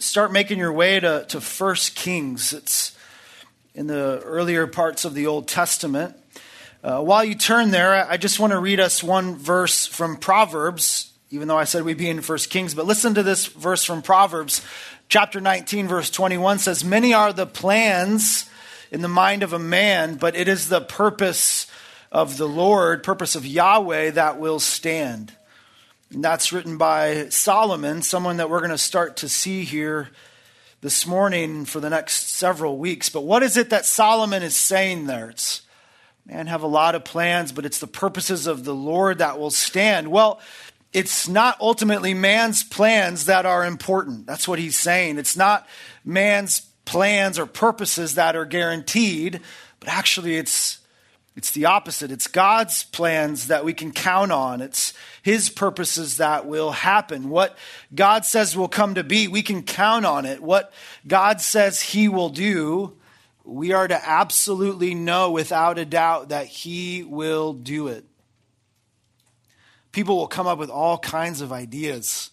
start making your way to, to 1 Kings. It's in the earlier parts of the Old Testament. Uh, while you turn there, I just want to read us one verse from Proverbs, even though I said we'd be in 1 Kings. But listen to this verse from Proverbs. Chapter 19, verse 21 says, Many are the plans in the mind of a man, but it is the purpose of the Lord, purpose of Yahweh, that will stand. And that's written by Solomon, someone that we're going to start to see here this morning for the next several weeks. But what is it that Solomon is saying there? It's man have a lot of plans, but it's the purposes of the Lord that will stand. Well, it's not ultimately man's plans that are important. That's what he's saying. It's not man's plans or purposes that are guaranteed, but actually it's it's the opposite. It's God's plans that we can count on. It's His purposes that will happen. What God says will come to be, we can count on it. What God says He will do, we are to absolutely know without a doubt that He will do it. People will come up with all kinds of ideas.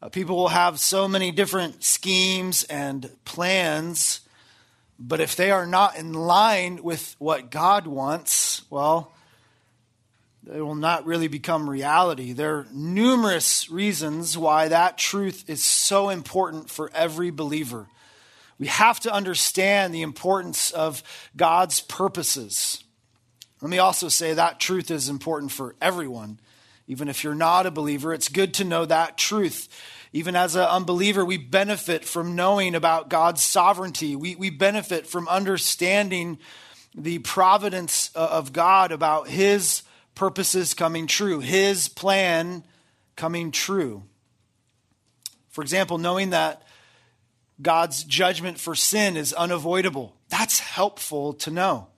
Uh, people will have so many different schemes and plans but if they are not in line with what God wants, well, they will not really become reality. There are numerous reasons why that truth is so important for every believer. We have to understand the importance of God's purposes. Let me also say that truth is important for everyone. Even if you're not a believer, it's good to know that truth. Even as an unbeliever, we benefit from knowing about God's sovereignty. We, we benefit from understanding the providence uh, of God about His purposes coming true, His plan coming true. For example, knowing that God's judgment for sin is unavoidable. That's helpful to know.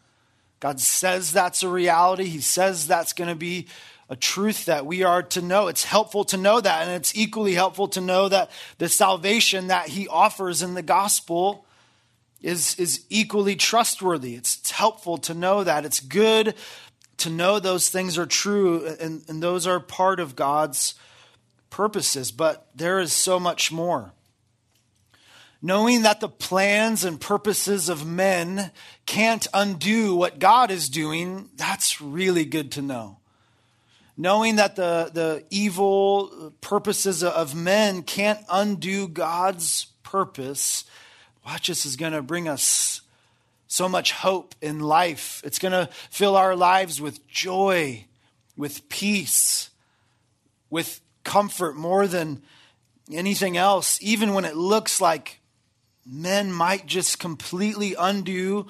God says that's a reality. He says that's going to be a truth that we are to know. It's helpful to know that, and it's equally helpful to know that the salvation that he offers in the gospel is, is equally trustworthy. It's, it's helpful to know that. It's good to know those things are true, and, and those are part of God's purposes, but there is so much more. Knowing that the plans and purposes of men can't undo what God is doing, that's really good to know knowing that the, the evil purposes of men can't undo God's purpose, watch this is going to bring us so much hope in life. It's going to fill our lives with joy, with peace, with comfort more than anything else, even when it looks like men might just completely undo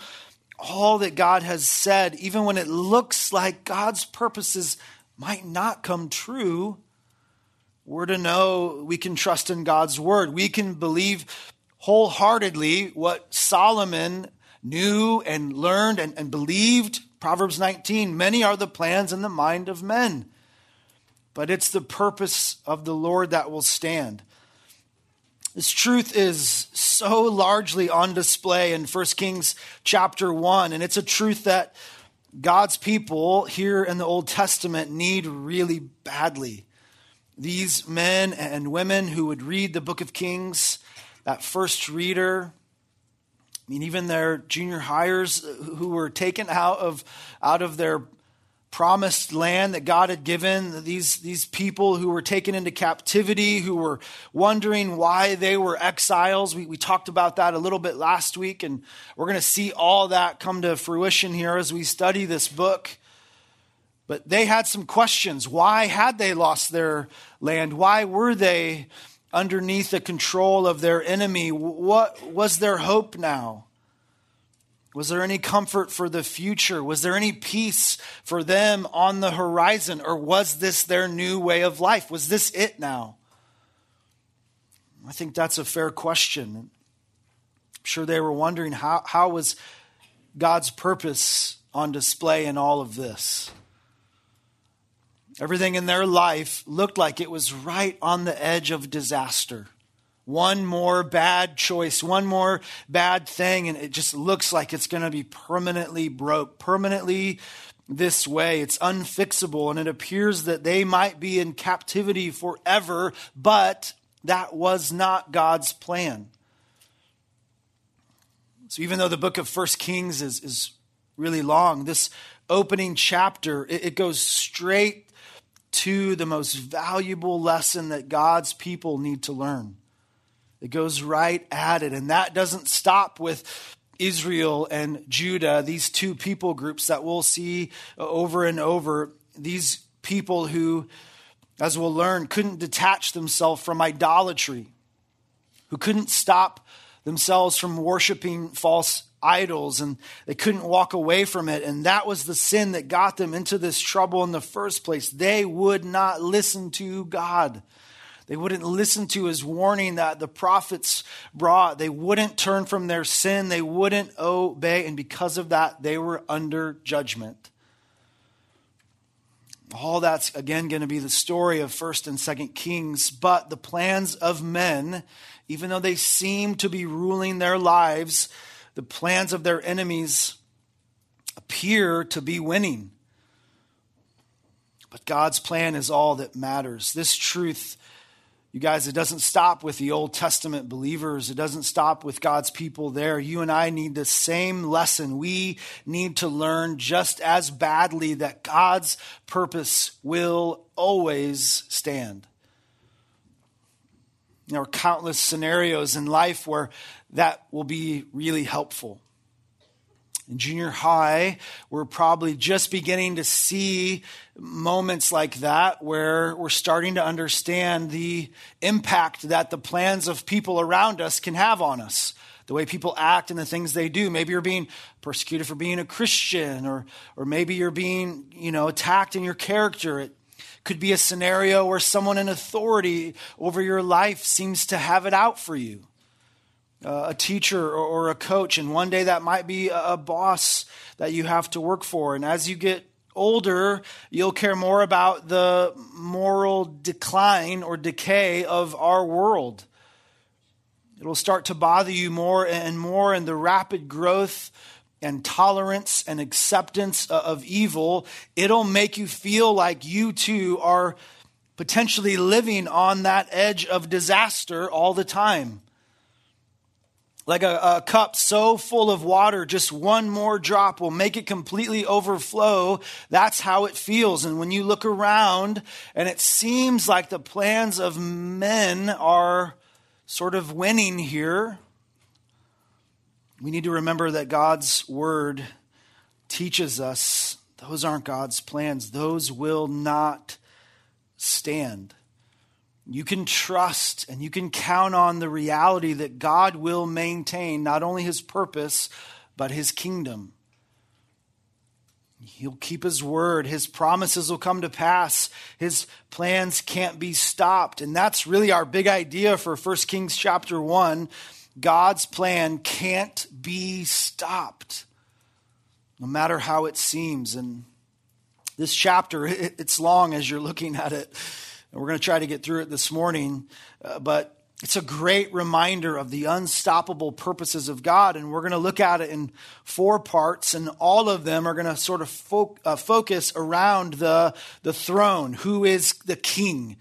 all that God has said, even when it looks like God's purposes might not come true, we're to know we can trust in God's word. We can believe wholeheartedly what Solomon knew and learned and, and believed. Proverbs 19 Many are the plans in the mind of men, but it's the purpose of the Lord that will stand. This truth is so largely on display in 1 Kings chapter 1, and it's a truth that God's people here in the Old Testament need really badly. These men and women who would read the book of Kings, that first reader, I mean, even their junior hires who were taken out of, out of their promised land that God had given, these, these people who were taken into captivity, who were wondering why they were exiles. We, we talked about that a little bit last week, and we're going to see all that come to fruition here as we study this book. But they had some questions. Why had they lost their land? Why were they underneath the control of their enemy? What was their hope now? Was there any comfort for the future? Was there any peace for them on the horizon? Or was this their new way of life? Was this it now? I think that's a fair question. I'm sure they were wondering how, how was God's purpose on display in all of this? Everything in their life looked like it was right on the edge of disaster one more bad choice, one more bad thing, and it just looks like it's going to be permanently broke, permanently this way. It's unfixable, and it appears that they might be in captivity forever, but That was not God's plan. So even though the book of First Kings is, is really long, this opening chapter, it, it goes straight to the most valuable lesson that God's people need to learn. It goes right at it. And that doesn't stop with Israel and Judah, these two people groups that we'll see over and over. These people who, as we'll learn, couldn't detach themselves from idolatry, who couldn't stop themselves from worshiping false idols and they couldn't walk away from it. And that was the sin that got them into this trouble in the first place. They would not listen to God. They wouldn't listen to his warning that the prophets brought. They wouldn't turn from their sin. They wouldn't obey. And because of that, they were under judgment. All that's again going to be the story of 1st and 2nd Kings, but the plans of men, even though they seem to be ruling their lives, the plans of their enemies appear to be winning. But God's plan is all that matters. This truth, you guys, it doesn't stop with the Old Testament believers. It doesn't stop with God's people there. You and I need the same lesson. We need to learn just as badly that God's purpose will always stand. There are countless scenarios in life where that will be really helpful. In junior high, we're probably just beginning to see moments like that where we're starting to understand the impact that the plans of people around us can have on us. The way people act and the things they do. Maybe you're being persecuted for being a Christian, or, or maybe you're being, you know, attacked in your character. It could be a scenario where someone in authority over your life seems to have it out for you. Uh, a teacher or, a coach, and one day that might be a, a boss that you have to work for. And as you get older, you'll care more about the moral decline or decay of our world. It'll start to bother you more and more, and the rapid growth and tolerance and acceptance of evil, it'll make you feel like you too are potentially living on that edge of disaster all the time. Like a, a, cup so full of water, just one more drop will make it completely overflow. That's how it feels. And when you look around and it seems like the plans of men are sort of winning here, we need to remember that God's word teaches us those aren't God's plans, those will not stand. You can trust and you can count on the reality that God will maintain not only his purpose, but his kingdom. He'll keep his word. His promises will come to pass. His plans can't be stopped. And that's really our big idea for 1 Kings chapter 1 God's plan can't be stopped, no matter how it seems. And this chapter, it's long as you're looking at it. And we're going to try to get through it this morning. Uh, but it's a great reminder of the unstoppable purposes of God. And we're going to look at it in four parts, and all of them are going to sort of fo- uh, focus around the, the throne. Who is the king?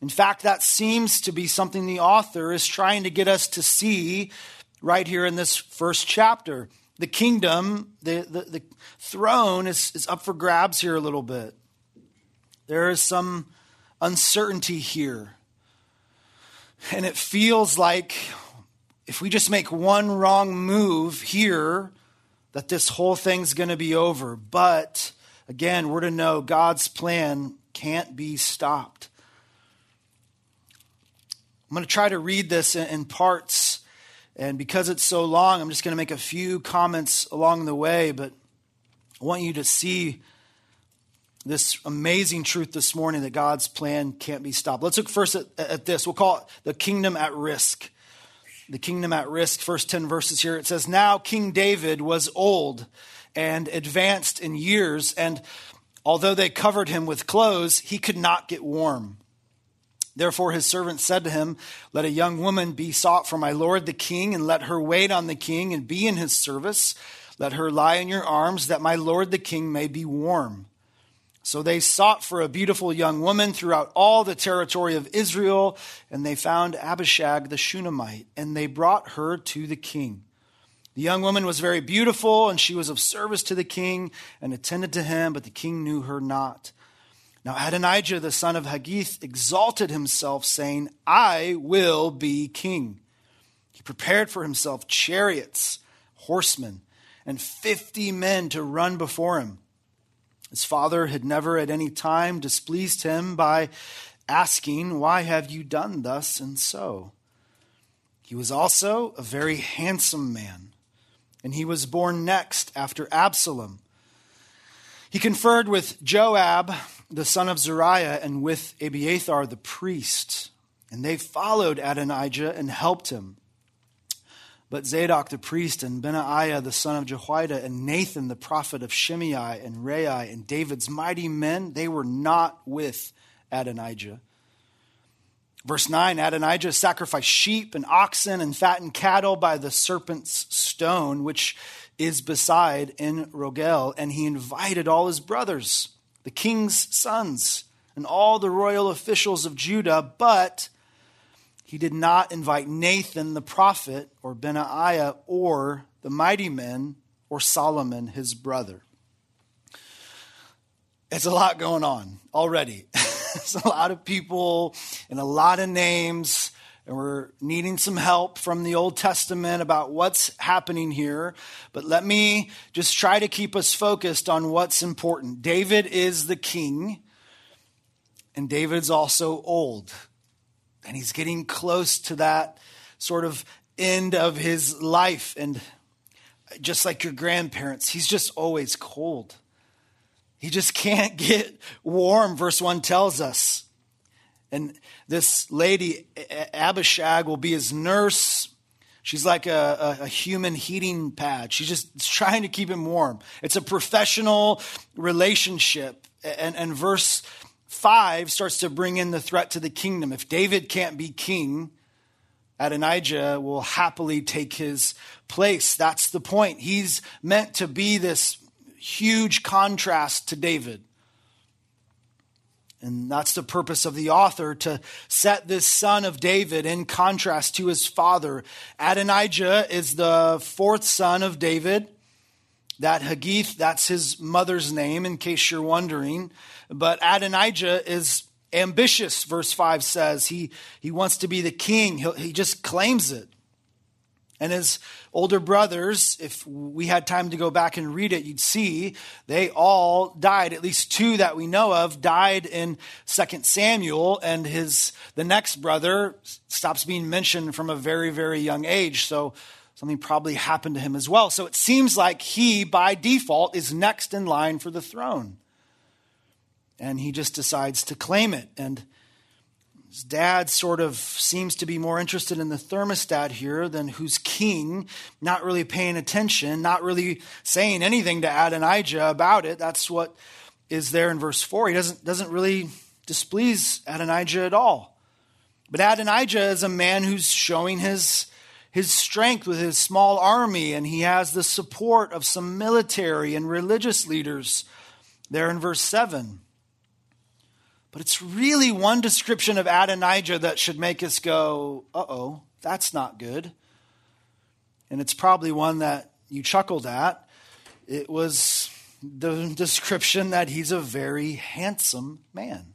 In fact, that seems to be something the author is trying to get us to see right here in this first chapter. The kingdom, the, the, the throne is, is up for grabs here a little bit. There is some uncertainty here. And it feels like if we just make one wrong move here, that this whole thing's going to be over. But again, we're to know God's plan can't be stopped. I'm going to try to read this in, parts, and because it's so long, I'm just going to make a few comments along the way, but I want you to see this amazing truth this morning that God's plan can't be stopped. Let's look first at, at, this. We'll call it the kingdom at risk. The kingdom at risk, first 10 verses here. It says, Now King David was old and advanced in years, and although they covered him with clothes, he could not get warm. Therefore his servant said to him, Let a young woman be sought for my lord the king, and let her wait on the king and be in his service. Let her lie in your arms, that my lord the king may be warm. So they sought for a beautiful young woman throughout all the territory of Israel, and they found Abishag the Shunammite, and they brought her to the king. The young woman was very beautiful, and she was of service to the king and attended to him, but the king knew her not. Now Adonijah the son of Haggith exalted himself, saying, I will be king. He prepared for himself chariots, horsemen, and fifty men to run before him. His father had never at any time displeased him by asking, Why have you done thus and so? He was also a very handsome man, and he was born next after Absalom. He conferred with Joab, the son of Zeruiah, and with Abiathar the priest, and they followed Adonijah and helped him. But Zadok the priest and Benaiah the son of Jehoiada and Nathan the prophet of Shimei and Rei and David's mighty men, they were not with Adonijah. Verse 9 Adonijah sacrificed sheep and oxen and fattened cattle by the serpent's stone, which is beside En Rogel, and he invited all his brothers, the king's sons, and all the royal officials of Judah, but he did not invite Nathan the prophet or Benaiah or the mighty men or Solomon his brother. It's a lot going on already. It's a lot of people and a lot of names, and we're needing some help from the Old Testament about what's happening here. But let me just try to keep us focused on what's important. David is the king, and David's also old. And he's getting close to that sort of end of his life. And just like your grandparents, he's just always cold. He just can't get warm, verse 1 tells us. And this lady, Abishag, will be his nurse. She's like a, a, a, human heating pad. She's just trying to keep him warm. It's a professional relationship. And, and verse 5 starts to bring in the threat to the kingdom. If David can't be king, Adonijah will happily take his place. That's the point. He's meant to be this huge contrast to David. And that's the purpose of the author to set this son of David in contrast to his father. Adonijah is the fourth son of David. That Haggith, that's his mother's name, in case you're wondering. But Adonijah is ambitious, verse 5 says. He, he wants to be the king, he he just claims it. And his older brothers, if we had time to go back and read it, you'd see they all died. At least two that we know of died in 2 Samuel, and his the next brother stops being mentioned from a very, very young age. So something probably happened to him as well. So it seems like he, by default, is next in line for the throne and he just decides to claim it. And his dad sort of seems to be more interested in the thermostat here than who's king, not really paying attention, not really saying anything to Adonijah about it. That's what is there in verse 4. He doesn't, doesn't really displease Adonijah at all. But Adonijah is a man who's showing his, his strength with his small army, and he has the support of some military and religious leaders there in verse 7. But it's really one description of Adonijah that should make us go, uh oh, that's not good. And it's probably one that you chuckled at. It was the description that he's a very handsome man.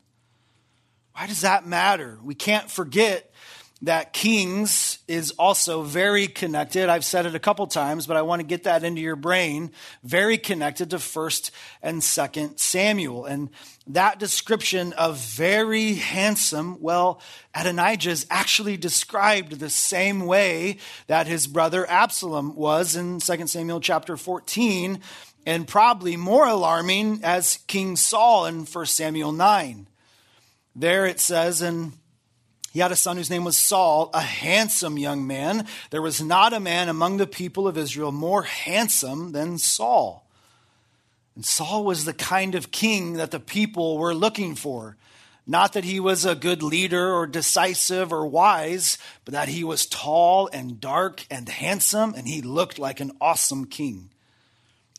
Why does that matter? We can't forget that Kings is also very connected. I've said it a couple times, but I want to get that into your brain. Very connected to 1st and 2nd Samuel. And that description of very handsome, well, Adonijah is actually described the same way that his brother Absalom was in 2 Samuel chapter 14, and probably more alarming as King Saul in 1 Samuel 9. There it says in he had a son whose name was Saul, a handsome young man. There was not a man among the people of Israel more handsome than Saul. And Saul was the kind of king that the people were looking for. Not that he was a good leader or decisive or wise, but that he was tall and dark and handsome, and he looked like an awesome king.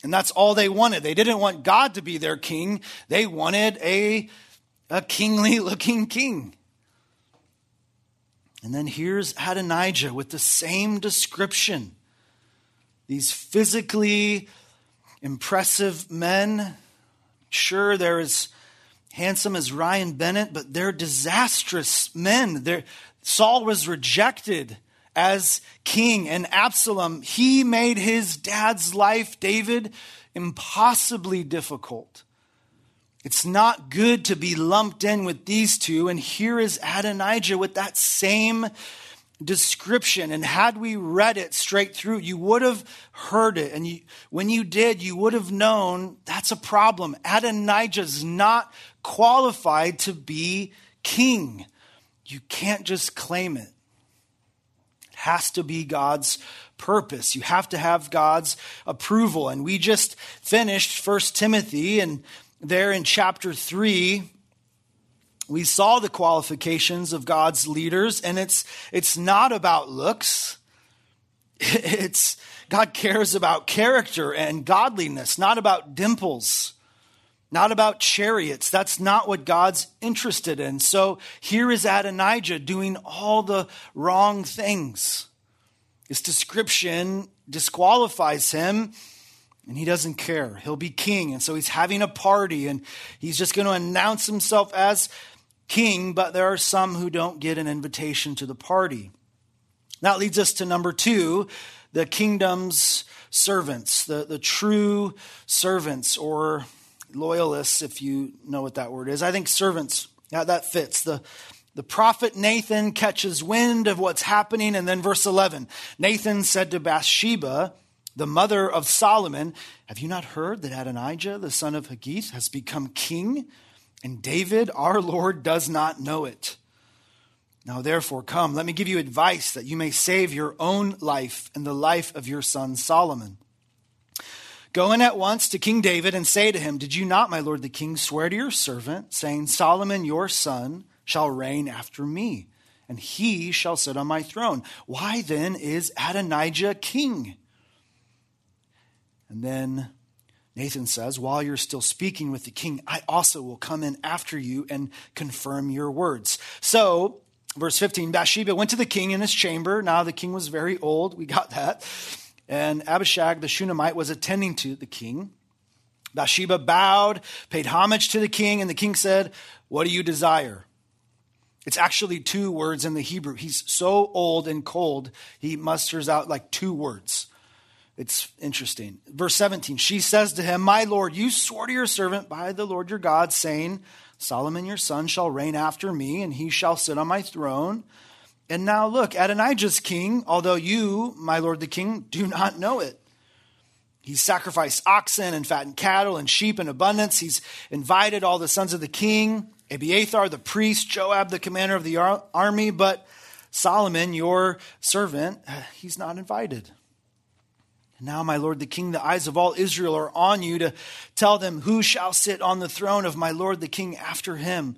And that's all they wanted. They didn't want God to be their king, they wanted a, a kingly looking king. And then here's Adonijah with the same description. These physically impressive men. Sure, they're as handsome as Ryan Bennett, but they're disastrous men. They're, Saul was rejected as king, and Absalom, he made his dad's life, David, impossibly difficult. It's not good to be lumped in with these two. And here is Adonijah with that same description. And had we read it straight through, you would have heard it. And you, when you did, you would have known that's a problem. Adonijah's not qualified to be king. You can't just claim it. It has to be God's purpose. You have to have God's approval. And we just finished First Timothy and there in chapter 3 we saw the qualifications of God's leaders, and it's, it's not about looks. It's, God cares about character and godliness, not about dimples, not about chariots. That's not what God's interested in. So here is Adonijah doing all the wrong things. This description disqualifies him and he doesn't care. He'll be king. And so he's having a party and he's just going to announce himself as king, but there are some who don't get an invitation to the party. That leads us to number two the kingdom's servants, the, the true servants or loyalists, if you know what that word is. I think servants, yeah, that fits. The, the prophet Nathan catches wind of what's happening, and then verse 11 Nathan said to Bathsheba, the mother of Solomon, Have you not heard that Adonijah, the son of Haggith, has become king? And David, our Lord, does not know it. Now, therefore, come, let me give you advice that you may save your own life and the life of your son Solomon. Go in at once to King David and say to him, Did you not, my lord the king, swear to your servant, saying, Solomon your son shall reign after me, and he shall sit on my throne? Why then is Adonijah king? And then Nathan says, While you're still speaking with the king, I also will come in after you and confirm your words. So, verse 15 Bathsheba went to the king in his chamber. Now the king was very old. We got that. And Abishag the Shunammite was attending to the king. Bathsheba bowed, paid homage to the king, and the king said, What do you desire? It's actually two words in the Hebrew. He's so old and cold, he musters out like two words. It's interesting. Verse 17, she says to him, My Lord, you swore to your servant by the Lord your God, saying, Solomon your son shall reign after me, and he shall sit on my throne. And now look, Adonijah's king, although you, my lord the king, do not know it. He's sacrificed oxen and fattened cattle and sheep in abundance. He's invited all the sons of the king, Abiathar the priest, Joab the commander of the army, but Solomon, your servant, he's not invited. Now, my Lord the King, the eyes of all Israel are on you to tell them who shall sit on the throne of my Lord the King after him.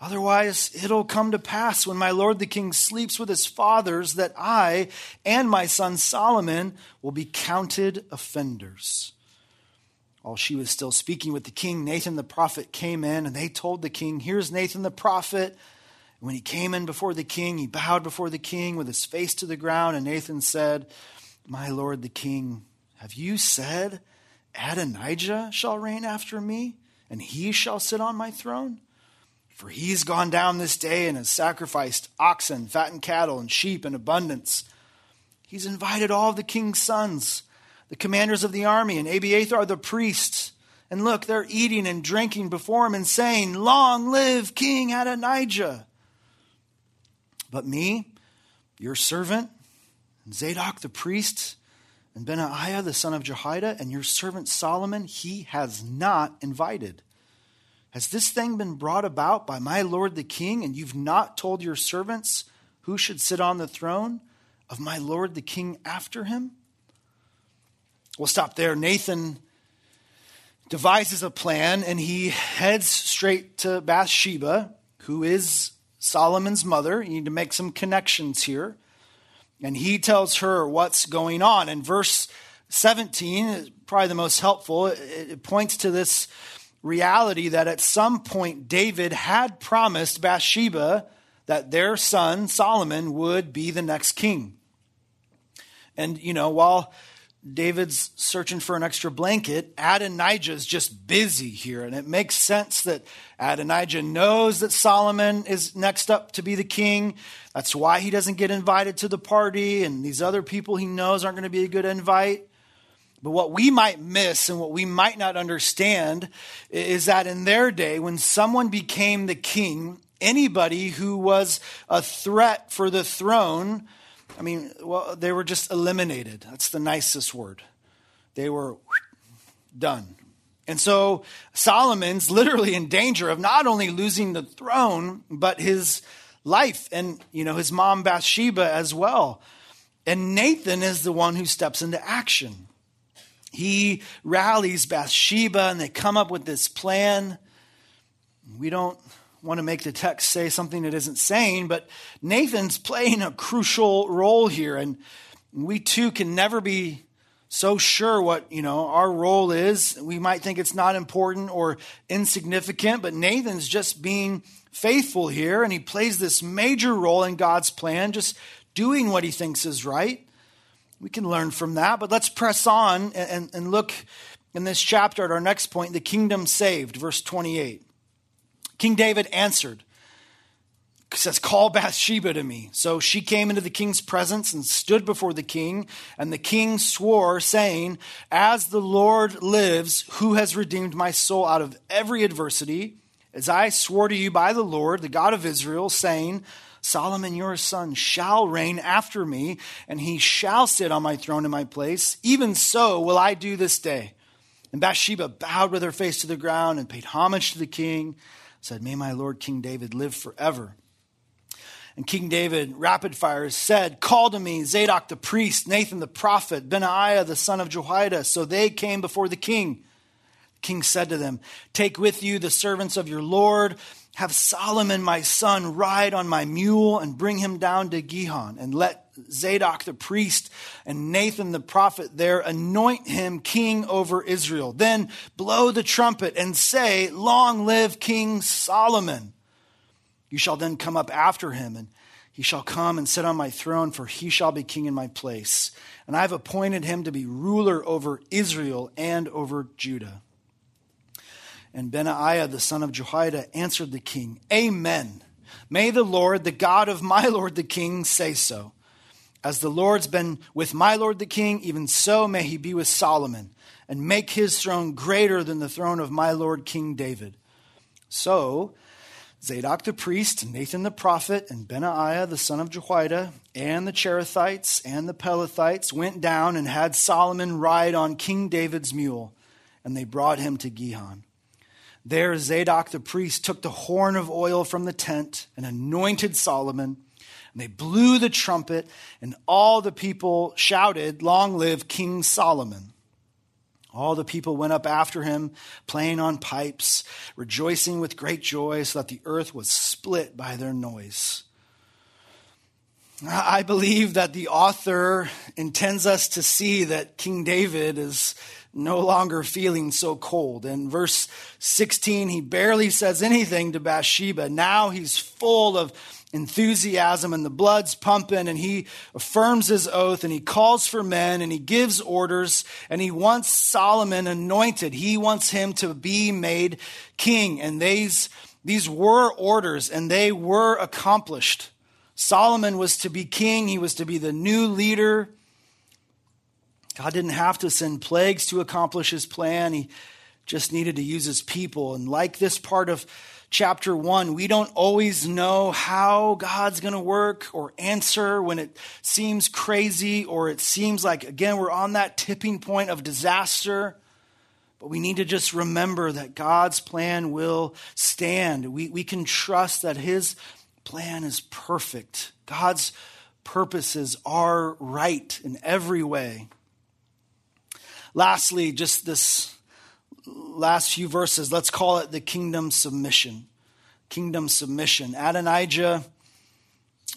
Otherwise, it'll come to pass when my Lord the King sleeps with his fathers that I and my son Solomon will be counted offenders. While she was still speaking with the king, Nathan the prophet came in, and they told the king, Here's Nathan the prophet. when he came in before the king, he bowed before the king with his face to the ground, and Nathan said, my lord the king, have you said, Adonijah shall reign after me, and he shall sit on my throne? For he's gone down this day and has sacrificed oxen, fattened cattle, and sheep in abundance. He's invited all the king's sons, the commanders of the army, and Abiathar the priest. And look, they're eating and drinking before him and saying, Long live King Adonijah. But me, your servant, and Zadok the priest, and Benaiah the son of Jehoiada, and your servant Solomon, he has not invited. Has this thing been brought about by my lord the king, and you've not told your servants who should sit on the throne of my lord the king after him? We'll stop there. Nathan devises a plan, and he heads straight to Bathsheba, who is Solomon's mother. You need to make some connections here. And he tells her what's going on. And verse 17 is probably the most helpful. It, points to this reality that at some point David had promised Bathsheba that their son Solomon would be the next king. And, you know, while David's searching for an extra blanket, Adonijah is just busy here. And it makes sense that Adonijah knows that Solomon is next up to be the king. That's why he doesn't get invited to the party. And these other people he knows aren't going to be a good invite. But what we might miss and what we might not understand is that in their day, when someone became the king, anybody who was a threat for the throne, I mean, well, they were just eliminated. That's the nicest word. They were done. And so Solomon's literally in danger of not only losing the throne, but his life and, you know, his mom Bathsheba as well. And Nathan is the one who steps into action he rallies Bathsheba and they come up with this plan. We don't want to make the text say something it isn't saying, but Nathan's playing a crucial role here. And we too can never be so sure what, you know, our role is. We might think it's not important or insignificant, but Nathan's just being faithful here and he plays this major role in God's plan, just doing what he thinks is right we can learn from that. But let's press on and, and, and look in this chapter at our next point the kingdom saved, verse 28. King David answered, says, Call Bathsheba to me. So she came into the king's presence and stood before the king. And the king swore, saying, As the Lord lives, who has redeemed my soul out of every adversity, as I swore to you by the Lord, the God of Israel, saying, Solomon your son shall reign after me, and he shall sit on my throne in my place. Even so will I do this day. And Bathsheba bowed with her face to the ground and paid homage to the king, said, May my Lord King David live forever. And King David, rapid fire, said, Call to me Zadok the priest, Nathan the prophet, Benaiah the son of Jehoiada. So they came before the king. The king said to them, Take with you the servants of your Lord have Solomon my son ride on my mule and bring him down to Gihon, and let Zadok the priest and Nathan the prophet there anoint him king over Israel. Then blow the trumpet and say, Long live King Solomon. You shall then come up after him, and he shall come and sit on my throne, for he shall be king in my place. And I have appointed him to be ruler over Israel and over Judah. And Benaiah, the son of Jehoiada, answered the king, Amen. May the Lord, the God of my Lord the king, say so. As the Lord's been with my Lord the king, even so may he be with Solomon, and make his throne greater than the throne of my Lord King David. So Zadok the priest, Nathan the prophet, and Benaiah the son of Jehoiada, and the Cherethites and the Pelethites went down and had Solomon ride on King David's mule, and they brought him to Gihon. There, Zadok the priest took the horn of oil from the tent and anointed Solomon. And they blew the trumpet, and all the people shouted, Long live King Solomon. All the people went up after him, playing on pipes, rejoicing with great joy, so that the earth was split by their noise. I believe that the author intends us to see that King David is no longer feeling so cold. In verse 16, he barely says anything to Bathsheba. Now he's full of enthusiasm and the blood's pumping and he affirms his oath and he calls for men and he gives orders and he wants Solomon anointed. He wants him to be made king. And these, these were orders and they were accomplished. Solomon was to be king. He was to be the new leader. God didn't have to send plagues to accomplish his plan. He just needed to use his people. And like this part of chapter one, we don't always know how God's going to work or answer when it seems crazy or it seems like, again, we're on that tipping point of disaster. But we need to just remember that God's plan will stand. We, we can trust that his plan is perfect. God's purposes are right in every way. Lastly, just this last few verses, let's call it the kingdom submission. Kingdom submission. Adonijah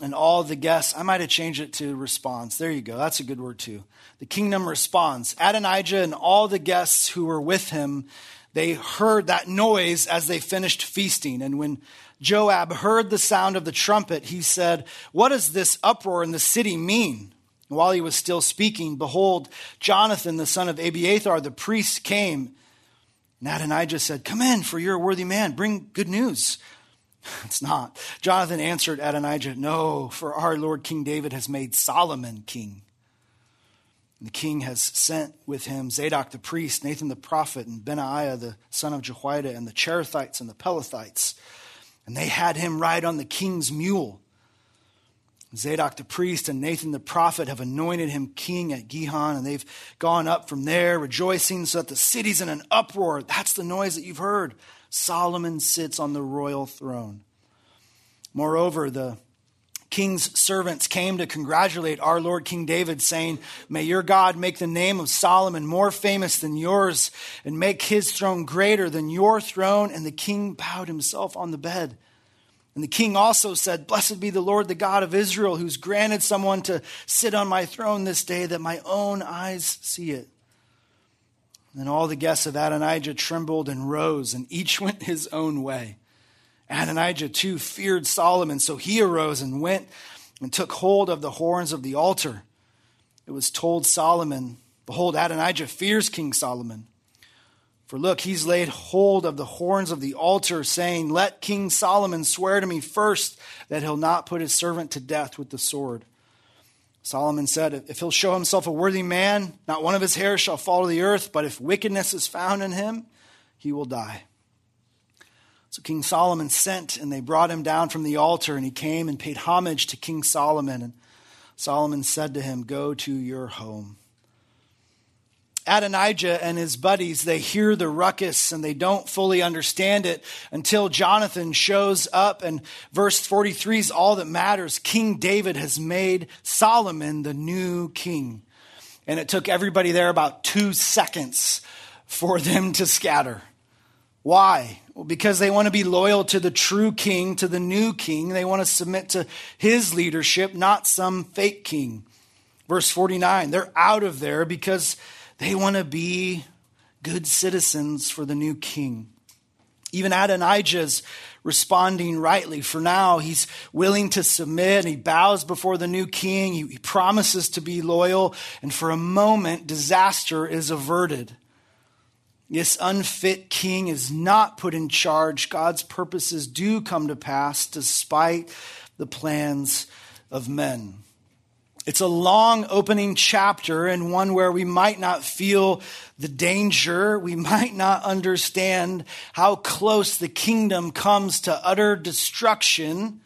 and all the guests, I might have changed it to responds. There you go. That's a good word too. The kingdom responds. Adonijah and all the guests who were with him, they heard that noise as they finished feasting. And when Joab heard the sound of the trumpet, he said, What does this uproar in the city mean? While he was still speaking, behold, Jonathan, the son of Abiathar, the priest, came. And Adonijah said, Come in, for you're a worthy man. Bring good news. It's not. Jonathan answered Adonijah, No, for our Lord King David has made Solomon king. And the king has sent with him Zadok the priest, Nathan the prophet, and Benaiah the son of Jehoiada, and the Cherethites and the Pelethites. And they had him ride on the king's mule. Zadok the priest and Nathan the prophet have anointed him king at Gihon, and they've gone up from there rejoicing so that the city's in an uproar. That's the noise that you've heard. Solomon sits on the royal throne. Moreover, the king's servants came to congratulate our Lord King David, saying, May your God make the name of Solomon more famous than yours, and make his throne greater than your throne. And the king bowed himself on the bed. And the king also said, Blessed be the Lord, the God of Israel, who's granted someone to sit on my throne this day, that my own eyes see it. Then all the guests of Adonijah trembled and rose, and each went his own way. Adonijah too feared Solomon, so he arose and went and took hold of the horns of the altar. It was told Solomon, Behold, Adonijah fears King Solomon. For look, he's laid hold of the horns of the altar, saying, Let King Solomon swear to me first that he'll not put his servant to death with the sword. Solomon said, If he'll show himself a worthy man, not one of his hairs shall fall to the earth, but if wickedness is found in him, he will die. So King Solomon sent, and they brought him down from the altar, and he came and paid homage to King Solomon. And Solomon said to him, Go to your home. Adonijah and his buddies, they hear the ruckus and they don't fully understand it until Jonathan shows up. And verse 43 is all that matters. King David has made Solomon the new king. And it took everybody there about two seconds for them to scatter. Why? Well, because they want to be loyal to the true king, to the new king. They want to submit to his leadership, not some fake king. Verse 49, they're out of there because they want to be good citizens for the new king. Even Adonijah's responding rightly. For now, he's willing to submit. and He bows before the new king. He, he promises to be loyal. And for a moment, disaster is averted. This unfit king is not put in charge. God's purposes do come to pass despite the plans of men. It's a long opening chapter and one where we might not feel the danger. We might not understand how close the kingdom comes to utter destruction,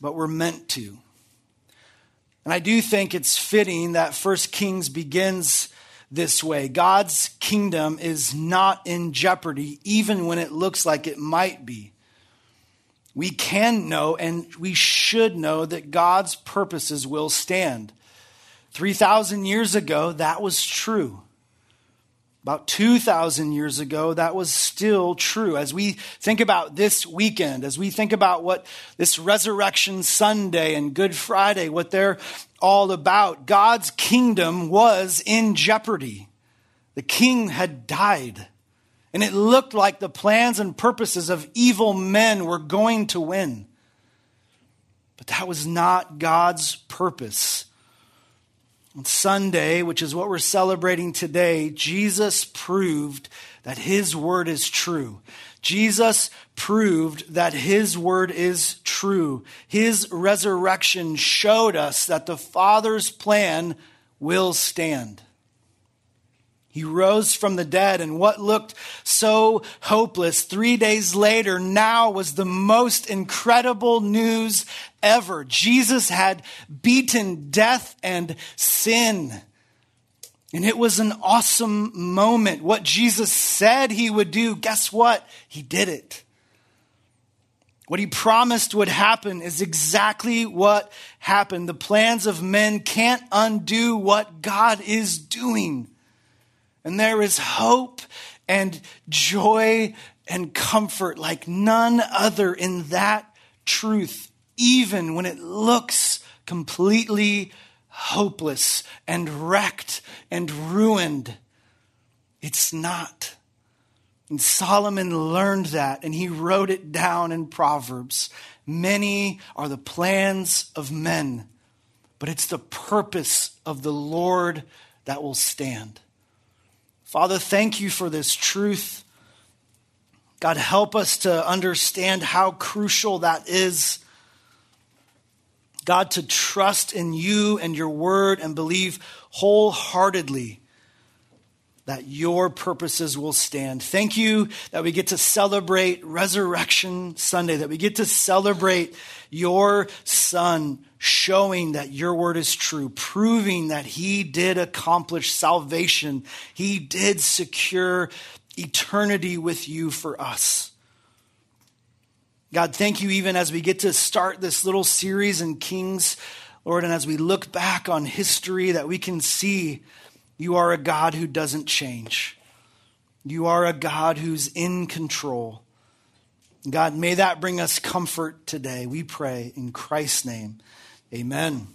but we're meant to. And I do think it's fitting that First Kings begins this way. God's kingdom is not in jeopardy, even when it looks like it might be we can know and we should know that God's purposes will stand. 3,000 years ago, that was true. About 2,000 years ago, that was still true. As we think about this weekend, as we think about what this Resurrection Sunday and Good Friday, what they're all about, God's kingdom was in jeopardy. The king had died. And it looked like the plans and purposes of evil men were going to win. But that was not God's purpose. On Sunday, which is what we're celebrating today, Jesus proved that his word is true. Jesus proved that his word is true. His resurrection showed us that the Father's plan will stand. He rose from the dead, and what looked so hopeless three days later now was the most incredible news ever. Jesus had beaten death and sin. And it was an awesome moment. What Jesus said he would do, guess what? He did it. What he promised would happen is exactly what happened. The plans of men can't undo what God is doing. And there is hope and joy and comfort like none other in that truth. even when it looks completely hopeless and wrecked and ruined. It's not. And Solomon learned that and he wrote it down in Proverbs. Many are the plans of men, but it's the purpose of the Lord that will stand. Father, thank you for this truth. God, help us to understand how crucial that is. God, to trust in you and your word and believe wholeheartedly that your purposes will stand. Thank you that we get to celebrate Resurrection Sunday, that we get to celebrate your Son showing that your word is true, proving that he did accomplish salvation, he did secure eternity with you for us. God, thank you even as we get to start this little series in Kings, Lord, and as we look back on history, that we can see you are a God who doesn't change. You are a God who's in control. God, may that bring us comfort today. We pray in Christ's name. Amen.